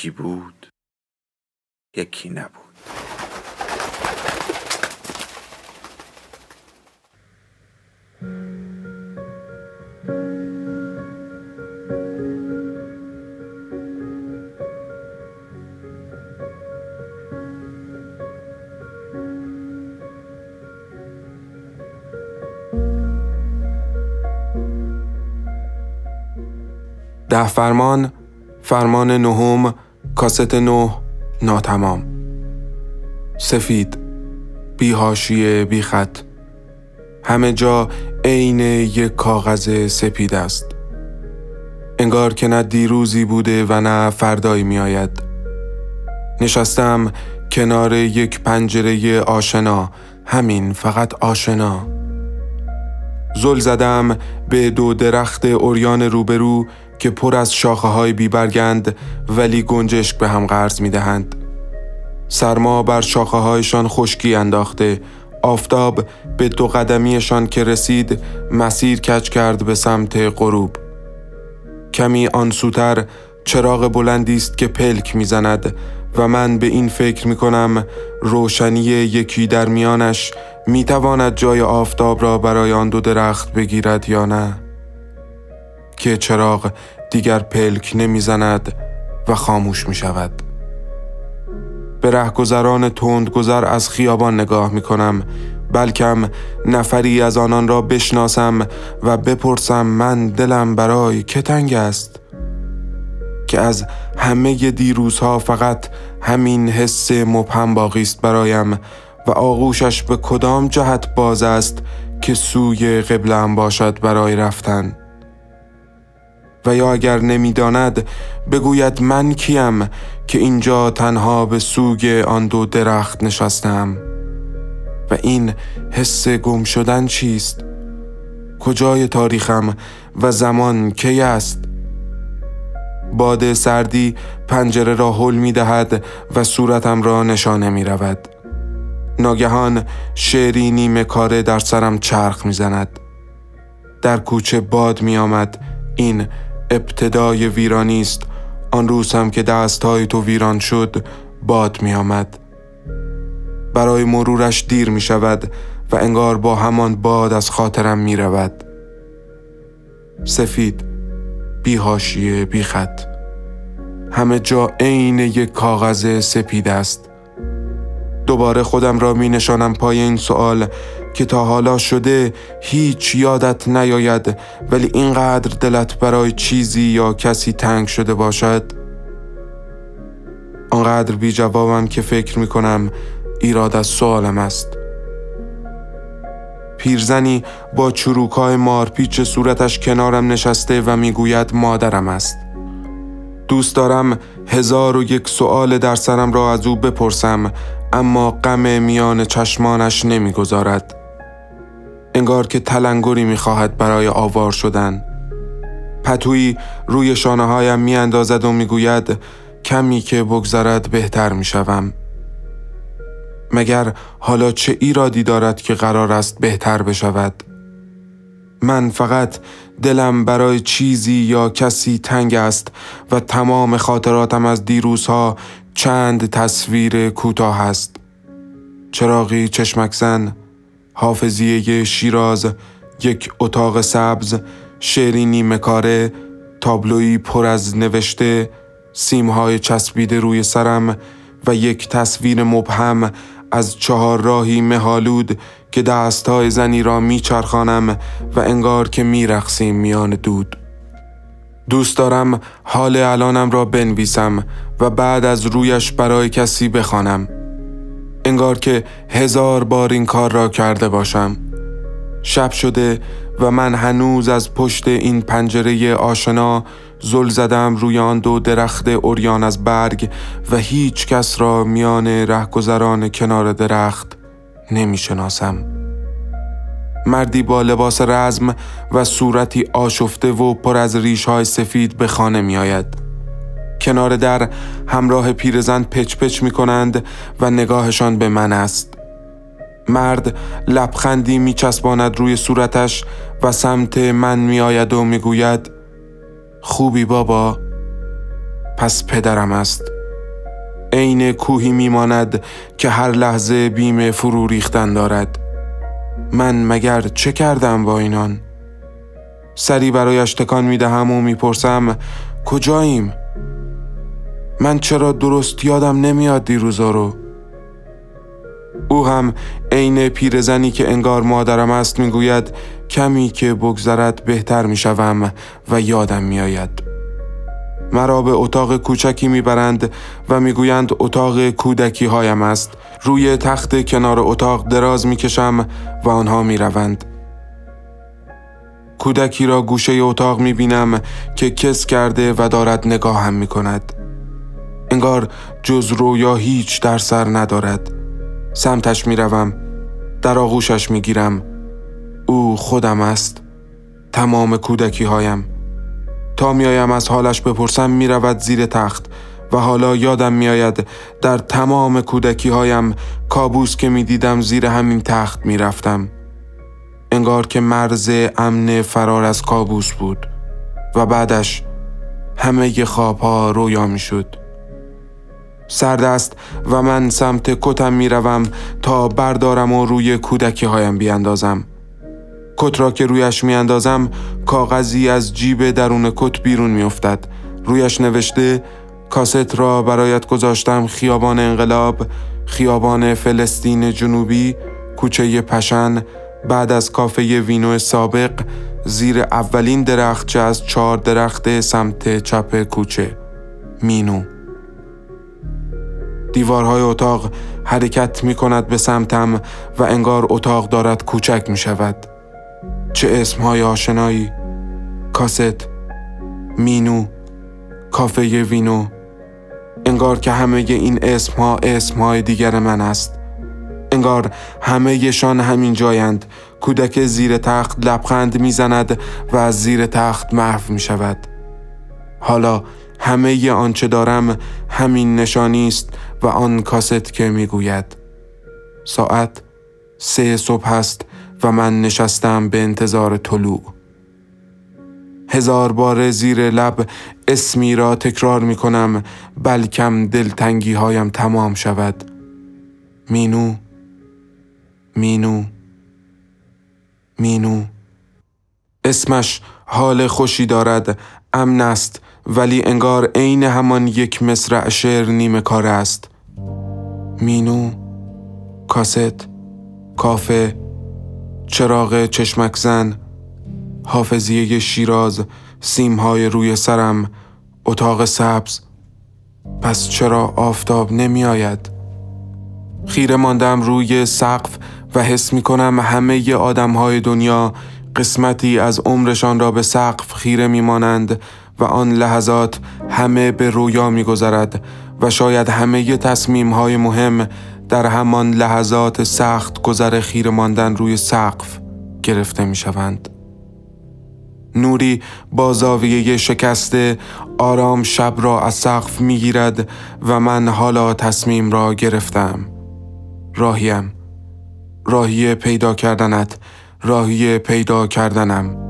یکی بود یکی نبود. ده فرمان فرمان نهم کاست نه ناتمام. سفید بی هاشیه بی خط. همه جا عین یک کاغذ سپید است. انگار که نه دیروزی بوده و نه فردایی می آید نشستم کنار یک پنجره آشنا. همین فقط آشنا. زل زدم به دو درخت اوریان روبرو که پر از شاخه های بیبرگند ولی گنجشک به هم قرض می دهند. سرما بر شاخه هایشان خشکی انداخته آفتاب به دو قدمیشان که رسید مسیر کچ کرد به سمت غروب کمی آنسوتر چراغ بلندی است که پلک می‌زند و من به این فکر می کنم روشنی یکی در میانش می تواند جای آفتاب را برای آن دو درخت بگیرد یا نه که چراغ دیگر پلک نمی‌زند و خاموش می شود. به رهگذران تندگذر از خیابان نگاه می کنم بلکم نفری از آنان را بشناسم و بپرسم من دلم برای که تنگ است که از همه دیروزها فقط همین حس مبهم باقی است برایم و آغوشش به کدام جهت باز است که سوی قبلم باشد برای رفتن و یا اگر نمی‌داند بگوید من کیم که اینجا تنها به سوگ آن دو درخت نشستم. و این حس گم شدن چیست؟ کجای تاریخم و زمان کی است؟ باد سردی پنجره را حل می دهد و صورتم را نشانه می رود ناگهان شعری نیمه کاره در سرم چرخ می زند در کوچه باد می آمد این ابتدای ویرانی است آن روز هم که دستهای تو ویران شد باد می آمد. برای مرورش دیر می شود و انگار با همان باد از خاطرم می رود. سفید بی هاشیه بی خط همه جا عین یک کاغذ سپید است دوباره خودم را می نشانم پای این سوال که تا حالا شده هیچ یادت نیاید ولی اینقدر دلت برای چیزی یا کسی تنگ شده باشد؟ آنقدر بی جوابم که فکر می کنم ایراد از سوالم است. پیرزنی با چروکای مارپیچ صورتش کنارم نشسته و می‌گوید مادرم است. دوست دارم هزار و یک سوال در سرم را از او بپرسم اما غم میان چشمانش نمی‌گذارد. انگار که تلنگری می‌خواهد برای آوار شدن. پتویی روی شانه هایم می و می‌گوید کمی که بگذرد بهتر می‌شوم. مگر حالا چه ایرادی دارد که قرار است بهتر بشود؟ من فقط دلم برای چیزی یا کسی تنگ است و تمام خاطراتم از دیروزها چند تصویر کوتاه است. چراغی چشمک زن حافظیه شیراز یک اتاق سبز شعری نیمه کاره تابلوی پر از نوشته سیمهای چسبیده روی سرم و یک تصویر مبهم از چهار راهی مهالود که دستهای زنی را میچرخانم و انگار که میرخسیم میان دود دوست دارم حال الانم را بنویسم و بعد از رویش برای کسی بخوانم. انگار که هزار بار این کار را کرده باشم شب شده و من هنوز از پشت این پنجره آشنا زل زدم روی آن دو درخت اوریان از برگ و هیچ کس را میان رهگذران کنار درخت نمی شناسم. مردی با لباس رزم و صورتی آشفته و پر از ریش های سفید به خانه می آید. کنار در همراه پیرزن پچ پچ می کنند و نگاهشان به من است. مرد لبخندی می چسباند روی صورتش و سمت من می آید و می گوید خوبی بابا پس پدرم است. عین کوهی میماند که هر لحظه بیم فرو ریختن دارد. من مگر چه کردم با اینان؟ سری برایش تکان می دهم و می‌پرسم کجاییم؟ من چرا درست یادم نمیاد دیروزا رو. او هم عین پیرزنی که انگار مادرم است می‌گوید کمی که بگذرد بهتر می‌شوم و یادم میآید. مرا به اتاق کوچکی می‌برند و می‌گویند اتاق کودکی هایم است. روی تخت کنار اتاق دراز می‌کشم و آنها می‌روند. کودکی را گوشه اتاق می‌بینم که کس کرده و دارد نگاهم می‌کند. انگار جز رویا هیچ در سر ندارد. سمتش می‌روم در آغوشش می‌گیرم. او خودم است تمام کودکی هایم تا میایم از حالش بپرسم می‌رود زیر تخت و حالا یادم میآید در تمام کودکی هایم کابوس که می‌دیدم زیر همین تخت می‌رفتم. انگار که مرز امن فرار از کابوس بود و بعدش همه خواب ها رویا می شد. سرد است و من سمت کتم می روم تا بردارم و روی کودکی هایم بیاندازم. کت را که رویش می اندازم کاغذی از جیب درون کت بیرون می افتد. رویش نوشته کاست را برایت گذاشتم خیابان انقلاب خیابان فلسطین جنوبی کوچه پشن بعد از کافه وینو سابق زیر اولین درخت از چهار درخت سمت چپ کوچه مینو دیوارهای اتاق حرکت می کند به سمتم و انگار اتاق دارد کوچک می شود چه اسمهای آشنایی؟ کاست مینو کافه وینو. انگار که همه این اسمها اسمهای دیگر من است. انگار همه یشان همین جایند. کودک زیر تخت لبخند می‌زند و از زیر تخت محو می شود حالا همه آنچه دارم همین نشانی است و آن کاست که می‌گوید. ساعت سه صبح است و من نشستم به انتظار طلوع. هزار بار زیر لب اسمی را تکرار می کنم بلکم دلتنگی هایم تمام شود. مینو مینو مینو. اسمش حال خوشی دارد امن است ولی انگار عین همان یک مصرع شعر نیمه کار است. مینو کاست کافه چراغ چشمک زن حافظیه شیراز سیمهای روی سرم اتاق سبز. پس چرا آفتاب نمی آید؟ خیره ماندم روی سقف و حس می کنم همه آدم های دنیا قسمتی از عمرشان را به سقف خیره می مانند و آن لحظات همه به رویا می گذرد و شاید همه تصمیم های مهم در همان لحظات سخت گذر خیر ماندن روی سقف گرفته می شوند. نوری با زاویه شکسته آرام شب را از سقف می گیرد و من حالا تصمیم را گرفتم. راهیم راهی پیدا کردنت راهی پیدا کردنم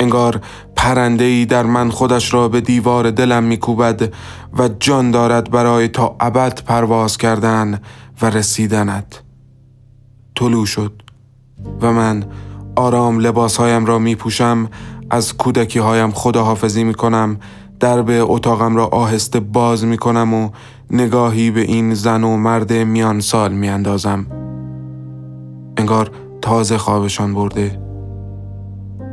انگار پرنده ای در من خودش را به دیوار دلم میکوبد و جان دارد برای تا ابد پرواز کردن و رسیدنت طلوع شد و من آرام لباسهایم را می پوشم از کودکی هایم خداحافظی می کنم درب اتاقم را آهسته باز می کنم و نگاهی به این زن و مرد میان سال می اندازم. انگار تازه خوابشان برده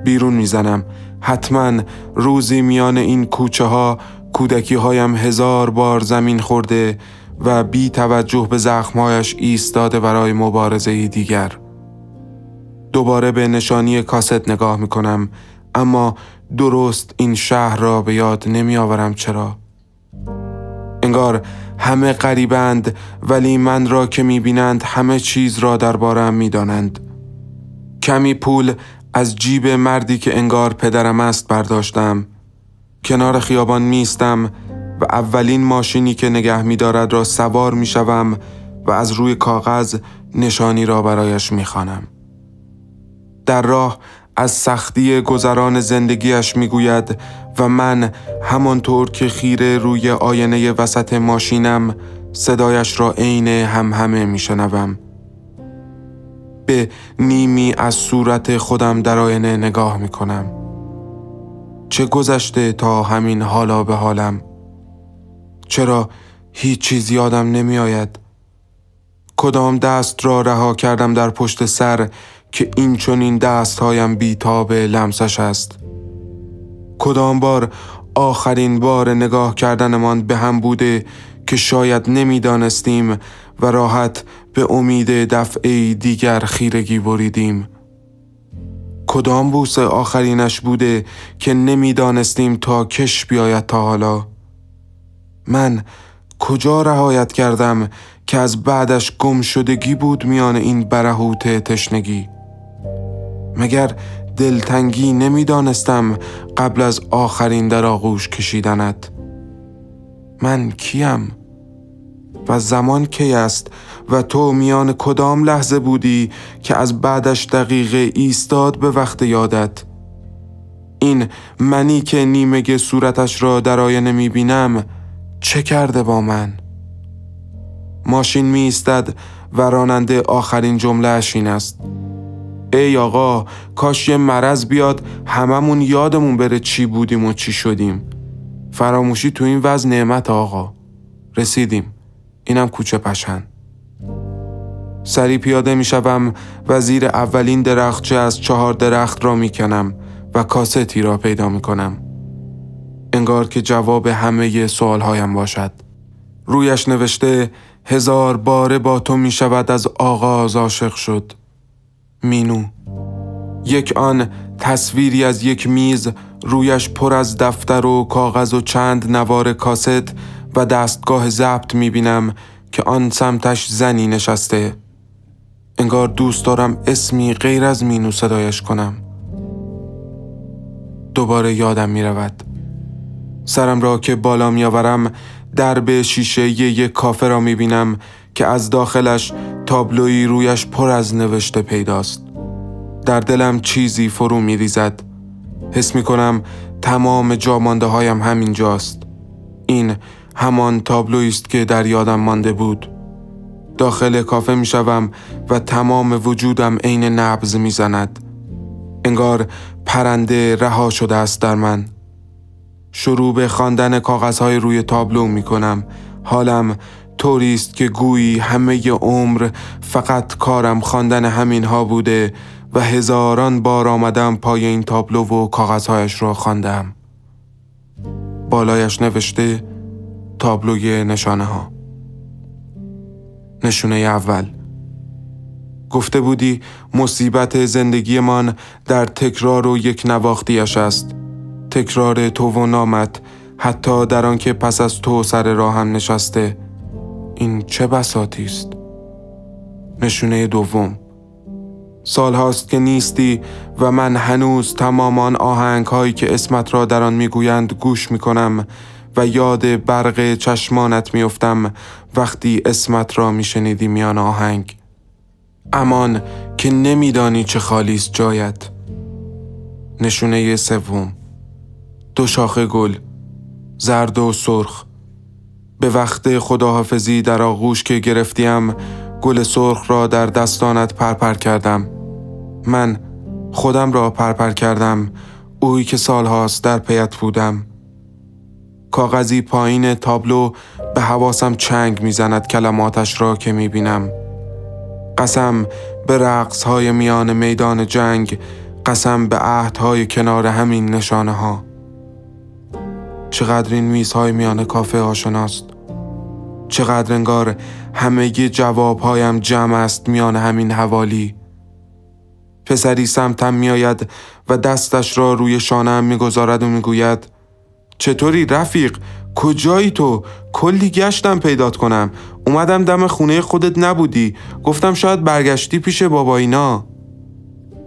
بیرون می‌زنم. حتما روزی میان این کوچه ها کودکی هایم هزار بار زمین خورده و بی توجه به زخمهایش ایستاده برای مبارزه دیگر. دوباره به نشانی کاست نگاه می کنم اما درست این شهر را به یاد نمی آورم چرا؟ انگار همه قریبند ولی من را که می بینند همه چیز را دربارم می دانند. کمی پول از جیب مردی که انگار پدرم است برداشتم کنار خیابان میستم و اولین ماشینی که نگه می دارد را سوار می شوم و از روی کاغذ نشانی را برایش می خانم. در راه از سختی گذران زندگیش می‌گوید و من همانطور که خیره روی آینه وسط ماشینم صدایش را عین هم همه میشنوم به نیمی از صورت خودم در آینه نگاه می کنم. چه گذشته تا همین حالا به حالم؟ چرا هیچ چیز یادم نمی آید؟ کدام دست را رها کردم در پشت سر که این چون این دست هایم بیتاب لمسش است کدام بار آخرین بار نگاه کردنمان به هم بوده که شاید نمی‌دانستیم و راحت به امید دفعه دیگر خیرگی بریدیم. کدام بوس آخرینش بوده که نمی‌دانستیم تا کش بیاید تا حالا؟ من کجا رهایت کردم که از بعدش گم شدگی بود میان این برهوت تشنگی؟ مگر دلتنگی نمی‌دانستم قبل از آخرین در آغوش کشیدنت؟ من کیم و زمان کی است و تو میان کدام لحظه بودی که از بعدش دقیقه ایستاد به وقت یادت؟ این منی که نیمگه صورتش را در آینه می بینم چه کرده با من؟ ماشین می ایستد و راننده آخرین جمله این است. ای آقا کاش یه مرض بیاد هممون یادمون بره چی بودیم و چی شدیم. فراموشی تو این وضع نعمت آقا. رسیدیم. اینم کوچه پشن. سری پیاده می شوم و زیر اولین درختچه از چهار درخت را می کنم و کاستی را پیدا می کنم. انگار که جواب همه سوال هایم باشد. رویش نوشته هزار باره با تو می شود از آغاز عاشق شد. مینو یک آن تصویری از یک میز رویش پر از دفتر و کاغذ و چند نوار کاست و دستگاه ضبط می بینم که آن سمتش زنی نشسته انگار دوست دارم اسمی غیر از مینو صدایش کنم. دوباره یادم می رود سرم را که بالا می آورم درب شیشه یک کافه را می بینم که از داخلش تابلوی رویش پر از نوشته پیداست. در دلم چیزی فرو می ریزد حس می کنم تمام جامانده هایم همین جاست این همان تابلویی است که در یادم مانده بود. داخل کافه می شوم و تمام وجودم عین نبز می زند. انگار پرنده رها شده است در من شروع به خواندن کاغذهای روی تابلو می کنم حالم طوری است که گویی همه عمر فقط کارم خواندن همین ها بوده و هزاران بار آمدم پای این تابلو و کاغذهایش را خواندم. بالایش نوشته تابلوی نشانه ها نشونه اول. گفته بودی مصیبت زندگیمان در تکرار و یک نواختیش است. تکرار تو و نامت حتی در آنکه پس از تو سر راهم نشسته. این چه بساتی است؟ نشونه دوم. سال هاست که نیستی و من هنوز تمام آن آهنگ هایی که اسمت را در آن می‌گویند گوش می کنم و یاد برق چشمانت میافتم وقتی اسمت را میشنیدی میان آهنگ امان که نمیدانی چه خالیست جایت. نشونه سوم دو شاخه گل زرد و سرخ. به وقت خداحافظی در آغوش که گرفتیم گل سرخ را در دستانت پرپر کردم. من خودم را پرپر کردم اویی که سالهاست در پیت بودم. کاغذی پایین تابلو به حواسم چنگ می‌زند کلماتش را که می‌بینم. قسم به رقص های میان میدان جنگ قسم به عهدهای کنار همین نشانه ها چقدر این میزهای میان کافه آشناست؟ چقدر انگار همگی جوابهایم جمع است میان همین حوالی؟ پسری سمتم میآید و دستش را روی شانم می‌گذارد و می‌گوید چطوری رفیق؟ کجایی تو؟ کلی گشتم پیدات کنم. اومدم دم خونه خودت نبودی. گفتم شاید برگشتی پیش بابا اینا.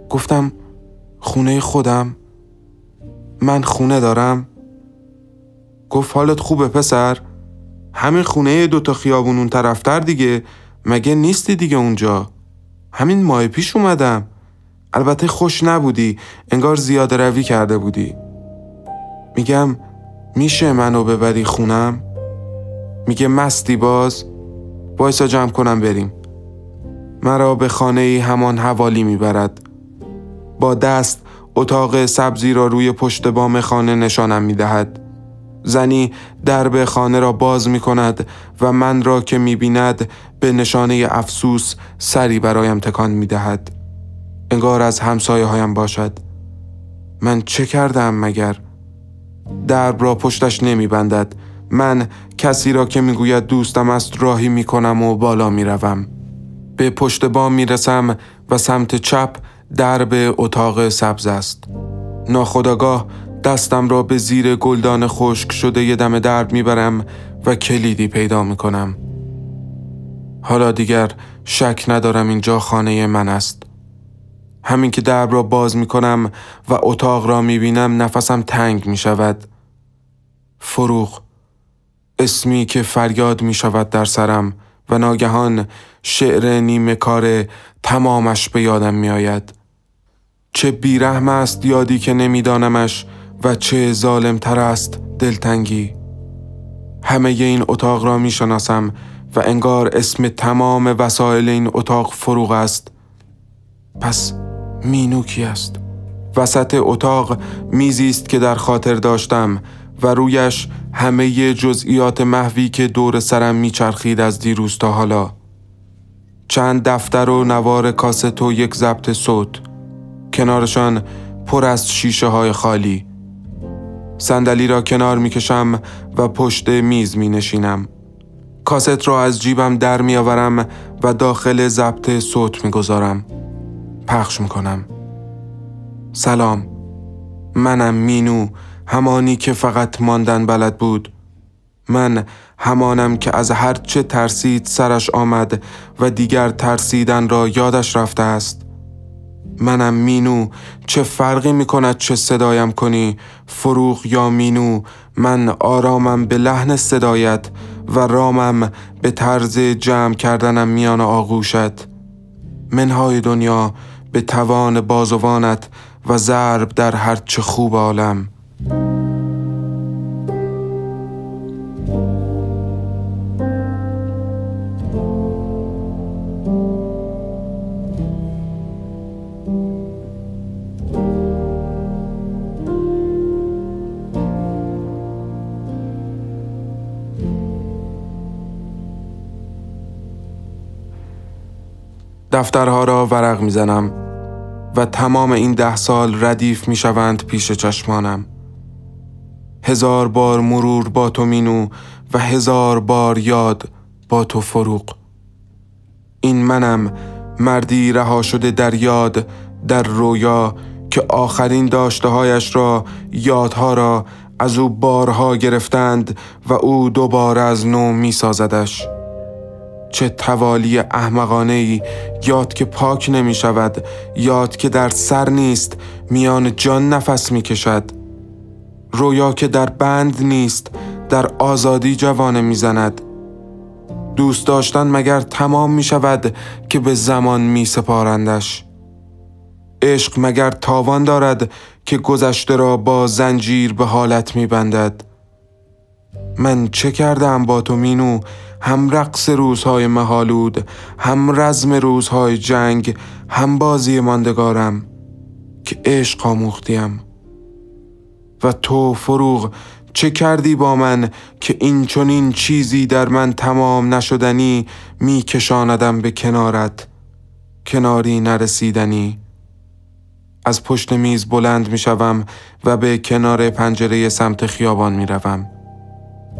گفتم خونه خودم؟ من خونه دارم؟ گفت حالت خوبه پسر؟ همین خونه دوتا خیابون اون طرفتر دیگه. مگه نیستی دیگه اونجا؟ همین ماه پیش اومدم. البته خوش نبودی. انگار زیاده روی کرده بودی. میگم میشه منو ببری خونم؟ میگه مستی باز وایسا جمع کنم بریم مرا به خانه همان حوالی می‌برد با دست اتاق سبزی را روی پشت بام خانه نشانم می‌دهد زنی درب خانه را باز می کند و من را که می بیند به نشانه افسوس سری برایم تکان می دهد. انگار از همسایه هایم باشد. من چه کردم مگر؟ درب را پشتش نمی بندد. من کسی را که می‌گوید دوستم است راهی می کنم و بالا می روم. به پشت بام می رسم و سمت چپ درب اتاق سبز است. ناخداگاه دستم را به زیر گلدان خشک شده یه دم درب می‌برم و کلیدی پیدا می‌کنم. حالا دیگر شک ندارم اینجا خانه من است. همین که درب را باز می‌کنم و اتاق را می‌بینم نفسم تنگ می‌شود. فروغ اسمی که فریاد می شود در سرم و ناگهان شعر نیمه کار تمامش به یادم می آید. چه بیرحم است یادی که نمیدانمش و چه ظالم تر است دلتنگی همه این اتاق را می شناسم و انگار اسم تمام وسایل این اتاق فروغ است پس مینو کی است؟ وسط اتاق میزی است که در خاطر داشتم و رویش همه جزئیات محوی که دور سرم میچرخید از دیروز تا حالا چند دفتر و نوار کاست و یک ضبط صوت کنارشان پر از شیشه های خالی صندلی را کنار می کشم و پشت میز می نشینم. کاست را از جیبم در می آورم و داخل ضبط صوت می گذارم. پخش می کنم. سلام. منم مینو همانی که فقط ماندن بلد بود. من همانم که از هر چه ترسید سرش آمد و دیگر ترسیدن را یادش رفته است. منم مینو چه فرقی می‌کند چه صدایم کنی فروغ یا مینو من آرامم به لحن صدایت و رامم به طرز جمع کردنم میان آغوشت منهای دنیا به توان بازوانت و ضرب در هرچه خوب عالم. دفترها را ورق می‌زنم. و تمام این ده سال ردیف می‌شوند پیش چشمانم هزار بار مرور با تو مینو و هزار بار یاد با تو فروغ این منم مردی رها شده در یاد در رویا که آخرین داشتههایش را یادها را از او بارها گرفتند و او دوباره از نو می سازدش. چه توالی احمقانه ای یاد که پاک نمی شود یاد که در سر نیست میان جان نفس می کشد رویا که در بند نیست در آزادی جوانه می زند دوست داشتن مگر تمام می شود که به زمان می سپارندش عشق مگر تاوان دارد که گذشته را با زنجیر به حالت می بندد من چه کردم با تو مینو؟ هم رقص روزهای مهالود هم رزم روزهای جنگ هم بازی ماندگارم که عشق آموختیم. و تو فروغ چه کردی با من که این چنین چیزی در من تمام نشدنی می کشاندم به کنارت؟ کناری نرسیدنی. از پشت میز بلند می شوم و به کنار پنجره سمت خیابان می روم.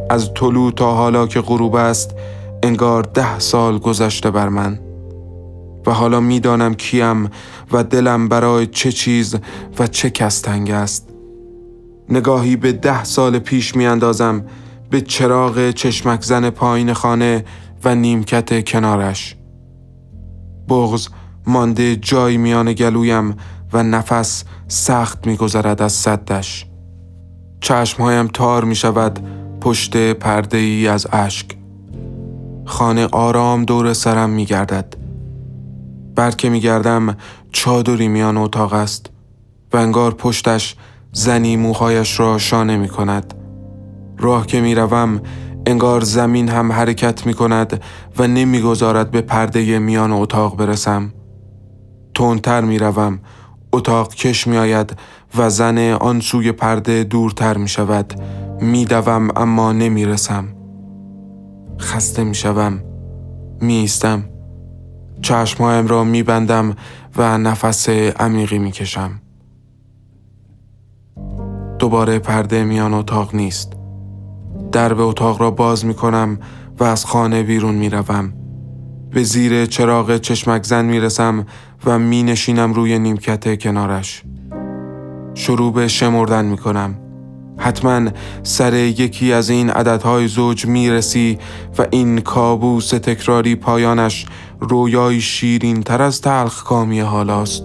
از طلوع تا حالا که غروب است انگار ده سال گذشته بر من. و حالا می‌دانم کیم و دلم برای چه چیز و چه کس تنگ است. نگاهی به ده سال پیش می اندازم به چراغ چشمک زن پایین خانه و نیمکت کنارش. بغز مانده جای میان گلویم و نفس سخت میگذرد از صدش. چشمهایم تار می شود پشت پرده ای از اشک. خانه آرام دور سرم می گردد برکه می گردم چادری میان اتاق است. و انگار پشتش زنی موهایش را شانه می کند راه که می روم انگار زمین هم حرکت می کند و نمی‌گذارد به پرده میان اتاق برسم. تندتر می روم اتاق کش می آید و زن آن سوی پرده دورتر می شود. می دوم اما نمی رسم. خسته می شوم. می ایستم. چشمهایم را می بندم و نفس عمیقی می کشم. دوباره پرده میان اتاق نیست. درب اتاق را باز می کنم و از خانه بیرون می روم. به زیر چراغ چشمک زن می رسم و می نشینم روی نیمکت کنارش. شروع به شمردن می کنم. حتما سر یکی از این عددهای زوج می رسی و این کابوس تکراری پایانش رویای شیرین تر از تلخ کامی حالاست.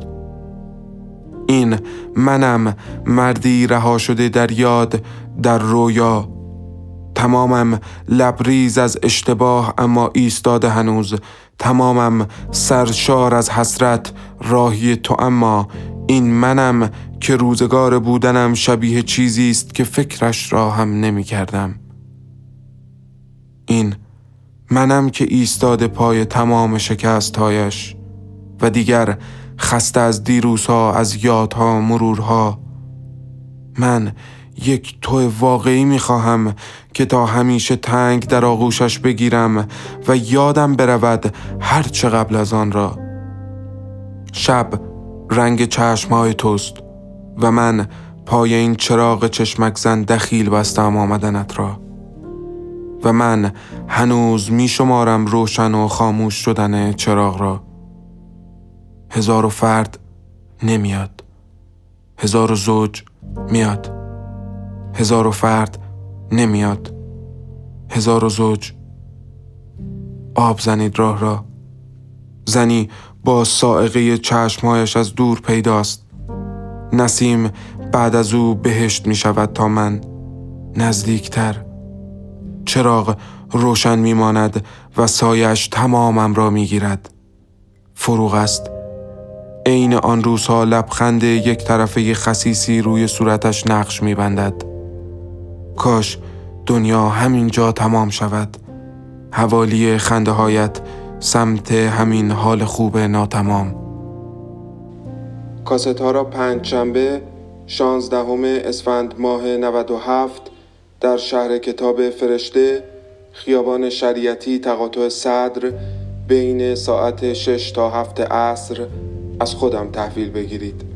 این منم مردی رها شده در یاد در رویا تمامم لبریز از اشتباه اما ایستاده هنوز تمامم سرشار از حسرت راهی تو اما این منم که روزگار بودنم شبیه چیزی است که فکرش را هم نمی کردم. این منم که ایستاده پای تمام شکستهایش و دیگر خسته از دیروزها از یادها مرورها من یک تو واقعی می‌خواهم که تا همیشه تنگ در آغوشش بگیرم و یادم برود هرچه قبل از آن را شب رنگ چشمهای توست و من پای این چراغ چشمک زن دخیل بستم آمدنت را. و من هنوز می شمارم روشن و خاموش شدن چراغ را. هزار و فرد نمیاد. هزار و زوج میاد. هزار و فرد نمیاد. هزار و زوج آب زنید راه را. زنی با سائقه چشمهایش از دور پیداست. نسیم بعد از او بهشت می شود تا من نزدیکتر. چراغ روشن می ماند و سایش تمامم را می گیرد فروغ است. عین آن روزها لبخند یک طرفه خسیسی روی صورتش نقش می بندد کاش دنیا همینجا تمام شود. حوالی خنده هایت سمت همین حال خوب ناتمام. کاست ها را پنج شنبه شانزدهم اسفند ماه 97 در شهر کتاب فرشته خیابان شریعتی تقاطع صدر بین ساعت 6 تا 7 عصر از خودم تحویل بگیرید.